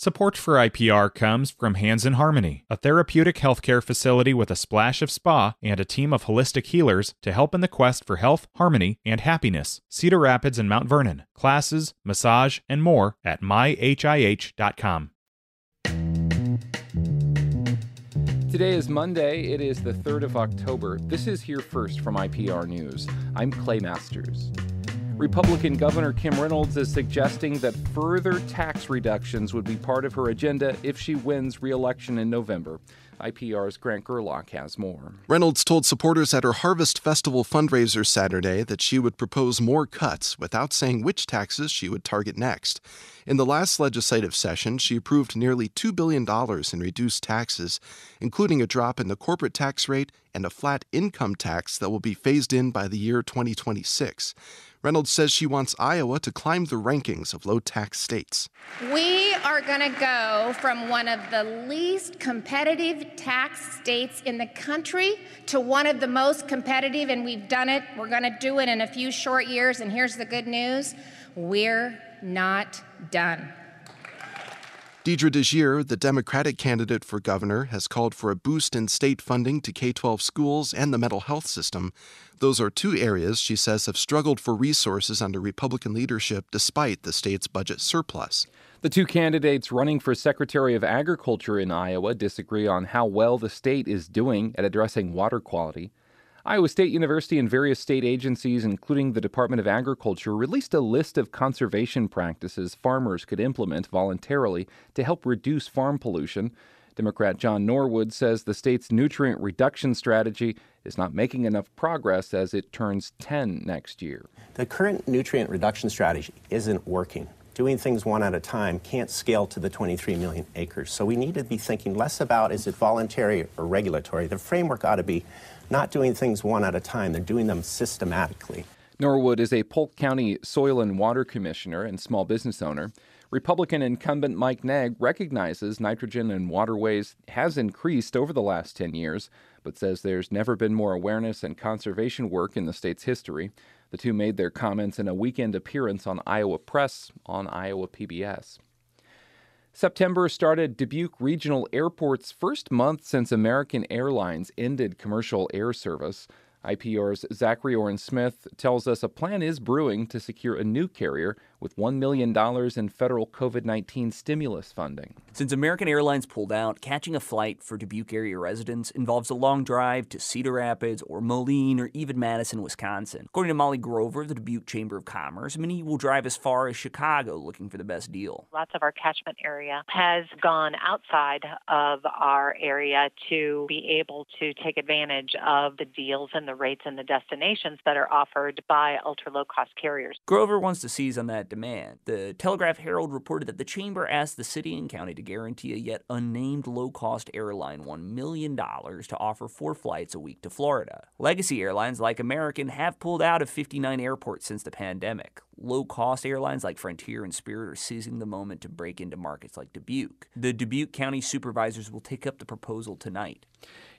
Support for IPR comes from Hands in Harmony, a therapeutic healthcare facility with a splash of spa and a team of holistic healers to help in the quest for health, harmony, and happiness. Cedar Rapids and Mount Vernon. Classes, massage, and more at myhih.com. Today is Monday. It is the 3rd of October. This is Here First from IPR News. I'm Clay Masters. Republican Governor Kim Reynolds is suggesting that further tax reductions would be part of her agenda if she wins re election in November. IPR's Grant Gerlock has more. Reynolds told supporters at her Harvest Festival fundraiser Saturday that she would propose more cuts without saying which taxes she would target next. In the last legislative session, she approved nearly $2 billion in reduced taxes, including a drop in the corporate tax rate and a flat income tax that will be phased in by the year 2026. Reynolds says she wants Iowa to climb the rankings of low tax states. We are going to go from one of the least competitive tax states in the country to one of the most competitive, and we've done it. We're going to do it in a few short years, and here's the good news we're not done. Deidre DeJear, the Democratic candidate for governor, has called for a boost in state funding to K 12 schools and the mental health system. Those are two areas she says have struggled for resources under Republican leadership despite the state's budget surplus. The two candidates running for Secretary of Agriculture in Iowa disagree on how well the state is doing at addressing water quality. Iowa State University and various state agencies, including the Department of Agriculture, released a list of conservation practices farmers could implement voluntarily to help reduce farm pollution. Democrat John Norwood says the state's nutrient reduction strategy is not making enough progress as it turns 10 next year. The current nutrient reduction strategy isn't working doing things one at a time can't scale to the 23 million acres. So we need to be thinking less about is it voluntary or regulatory. The framework ought to be not doing things one at a time, they're doing them systematically. Norwood is a Polk County Soil and Water Commissioner and small business owner. Republican incumbent Mike Naig recognizes nitrogen in waterways has increased over the last 10 years, but says there's never been more awareness and conservation work in the state's history. The two made their comments in a weekend appearance on Iowa Press on Iowa PBS. September started Dubuque Regional Airport's first month since American Airlines ended commercial air service. IPR's Zachary Oren Smith tells us a plan is brewing to secure a new carrier with $1 million in federal COVID 19 stimulus funding. Since American Airlines pulled out, catching a flight for Dubuque area residents involves a long drive to Cedar Rapids or Moline or even Madison, Wisconsin. According to Molly Grover of the Dubuque Chamber of Commerce, many will drive as far as Chicago looking for the best deal. Lots of our catchment area has gone outside of our area to be able to take advantage of the deals and the rates and the destinations that are offered by ultra low cost carriers. Grover wants to seize on that demand. The Telegraph Herald reported that the chamber asked the city and county to guarantee a yet unnamed low cost airline $1 million to offer four flights a week to Florida. Legacy airlines like American have pulled out of 59 airports since the pandemic. Low cost airlines like Frontier and Spirit are seizing the moment to break into markets like Dubuque. The Dubuque County supervisors will take up the proposal tonight.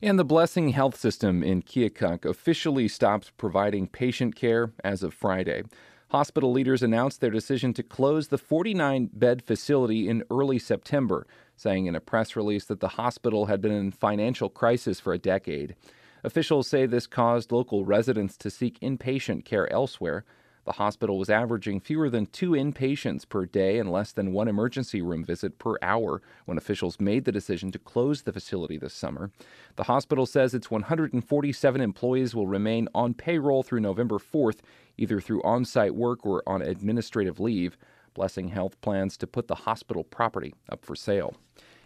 And the Blessing Health System in Keokuk officially stops providing patient care as of Friday. Hospital leaders announced their decision to close the 49 bed facility in early September, saying in a press release that the hospital had been in financial crisis for a decade. Officials say this caused local residents to seek inpatient care elsewhere. The hospital was averaging fewer than two inpatients per day and less than one emergency room visit per hour when officials made the decision to close the facility this summer. The hospital says its 147 employees will remain on payroll through November 4th, either through on site work or on administrative leave. Blessing Health plans to put the hospital property up for sale.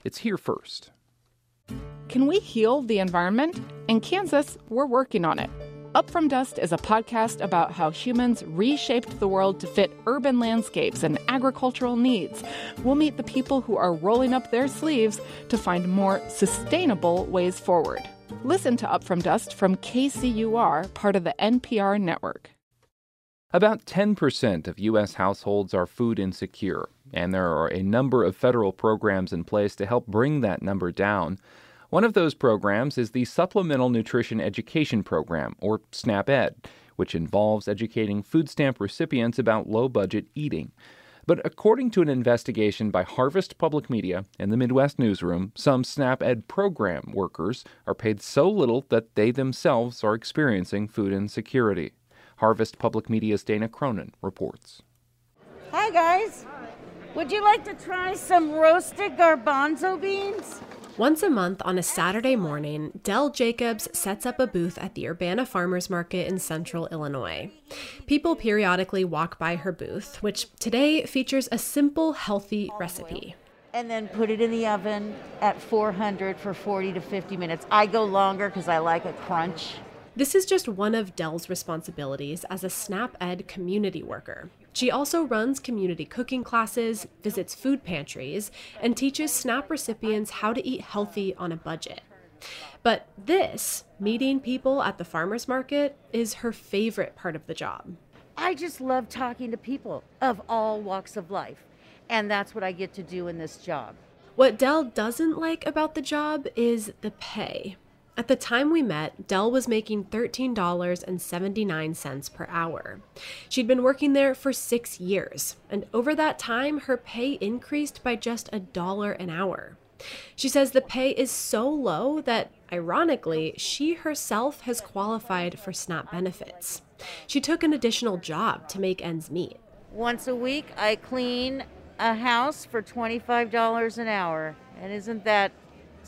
It's here first. Can we heal the environment? In Kansas, we're working on it. Up From Dust is a podcast about how humans reshaped the world to fit urban landscapes and agricultural needs. We'll meet the people who are rolling up their sleeves to find more sustainable ways forward. Listen to Up From Dust from KCUR, part of the NPR network. About 10% of U.S. households are food insecure, and there are a number of federal programs in place to help bring that number down. One of those programs is the Supplemental Nutrition Education Program, or SNAP-ED, which involves educating food stamp recipients about low budget eating. But according to an investigation by Harvest Public Media and the Midwest Newsroom, some SNAP-Ed program workers are paid so little that they themselves are experiencing food insecurity. Harvest Public Media's Dana Cronin reports. Hi, guys. Would you like to try some roasted garbanzo beans? Once a month on a Saturday morning, Dell Jacobs sets up a booth at the Urbana Farmers Market in central Illinois. People periodically walk by her booth, which today features a simple, healthy recipe. And then put it in the oven at 400 for 40 to 50 minutes. I go longer because I like a crunch. This is just one of Dell's responsibilities as a SNAP-Ed community worker. She also runs community cooking classes, visits food pantries, and teaches SNAP recipients how to eat healthy on a budget. But this, meeting people at the farmer's market, is her favorite part of the job. I just love talking to people of all walks of life, and that's what I get to do in this job. What Dell doesn't like about the job is the pay. At the time we met, Dell was making $13.79 per hour. She'd been working there for six years, and over that time, her pay increased by just a dollar an hour. She says the pay is so low that, ironically, she herself has qualified for SNAP benefits. She took an additional job to make ends meet. Once a week, I clean a house for $25 an hour. And isn't that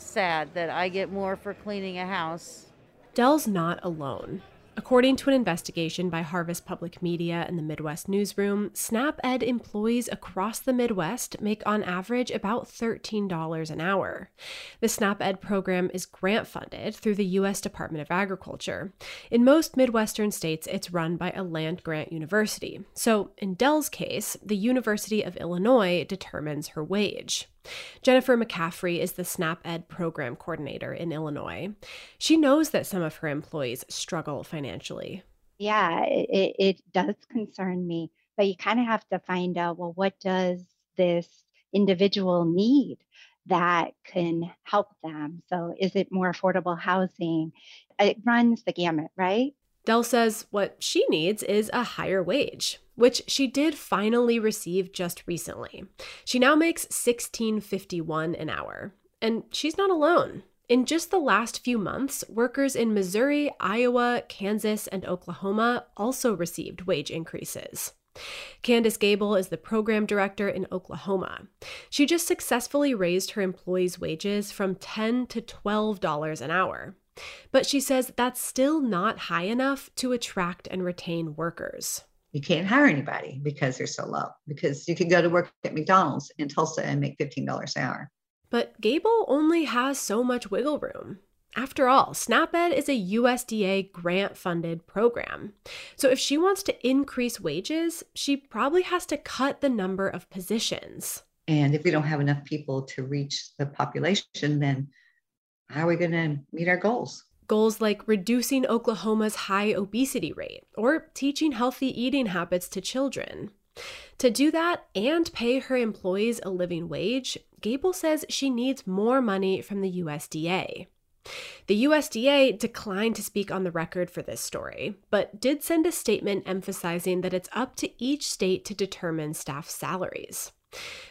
sad that I get more for cleaning a house. Dell's not alone. According to an investigation by Harvest Public Media and the Midwest Newsroom, SNAP-Ed employees across the Midwest make on average about $13 an hour. The SNAP-Ed program is grant funded through the U.S. Department of Agriculture. In most Midwestern states, it's run by a land grant university. So, in Dell's case, the University of Illinois determines her wage. Jennifer McCaffrey is the SNAP-Ed program coordinator in Illinois. She knows that some of her employees struggle financially. Yeah, it, it does concern me, but you kind of have to find out well, what does this individual need that can help them? So, is it more affordable housing? It runs the gamut, right? Dell says what she needs is a higher wage, which she did finally receive just recently. She now makes $16.51 an hour. And she's not alone. In just the last few months, workers in Missouri, Iowa, Kansas, and Oklahoma also received wage increases. Candace Gable is the program director in Oklahoma. She just successfully raised her employees' wages from 10 to $12 an hour. But she says that's still not high enough to attract and retain workers. You can't hire anybody because they're so low, because you could go to work at McDonald's in Tulsa and make $15 an hour. But Gable only has so much wiggle room. After all, SNAP-Ed is a USDA grant funded program. So if she wants to increase wages, she probably has to cut the number of positions. And if we don't have enough people to reach the population, then how are we going to meet our goals? Goals like reducing Oklahoma's high obesity rate or teaching healthy eating habits to children. To do that and pay her employees a living wage, Gable says she needs more money from the USDA. The USDA declined to speak on the record for this story, but did send a statement emphasizing that it's up to each state to determine staff salaries.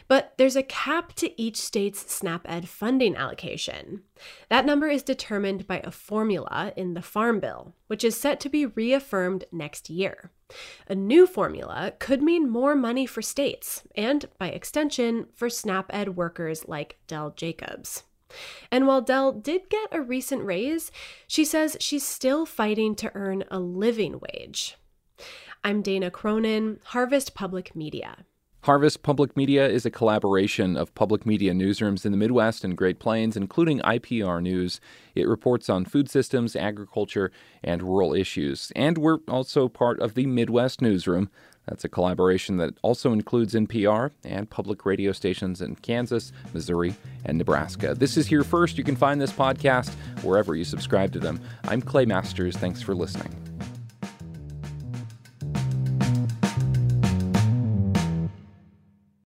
But there's a cap to each state's SNAP-Ed funding allocation. That number is determined by a formula in the Farm Bill, which is set to be reaffirmed next year. A new formula could mean more money for states, and by extension, for SNAP-Ed workers like Dell Jacobs. And while Dell did get a recent raise, she says she's still fighting to earn a living wage. I'm Dana Cronin, Harvest Public Media. Harvest Public Media is a collaboration of public media newsrooms in the Midwest and Great Plains, including IPR News. It reports on food systems, agriculture, and rural issues. And we're also part of the Midwest Newsroom. That's a collaboration that also includes NPR and public radio stations in Kansas, Missouri, and Nebraska. This is Here First. You can find this podcast wherever you subscribe to them. I'm Clay Masters. Thanks for listening.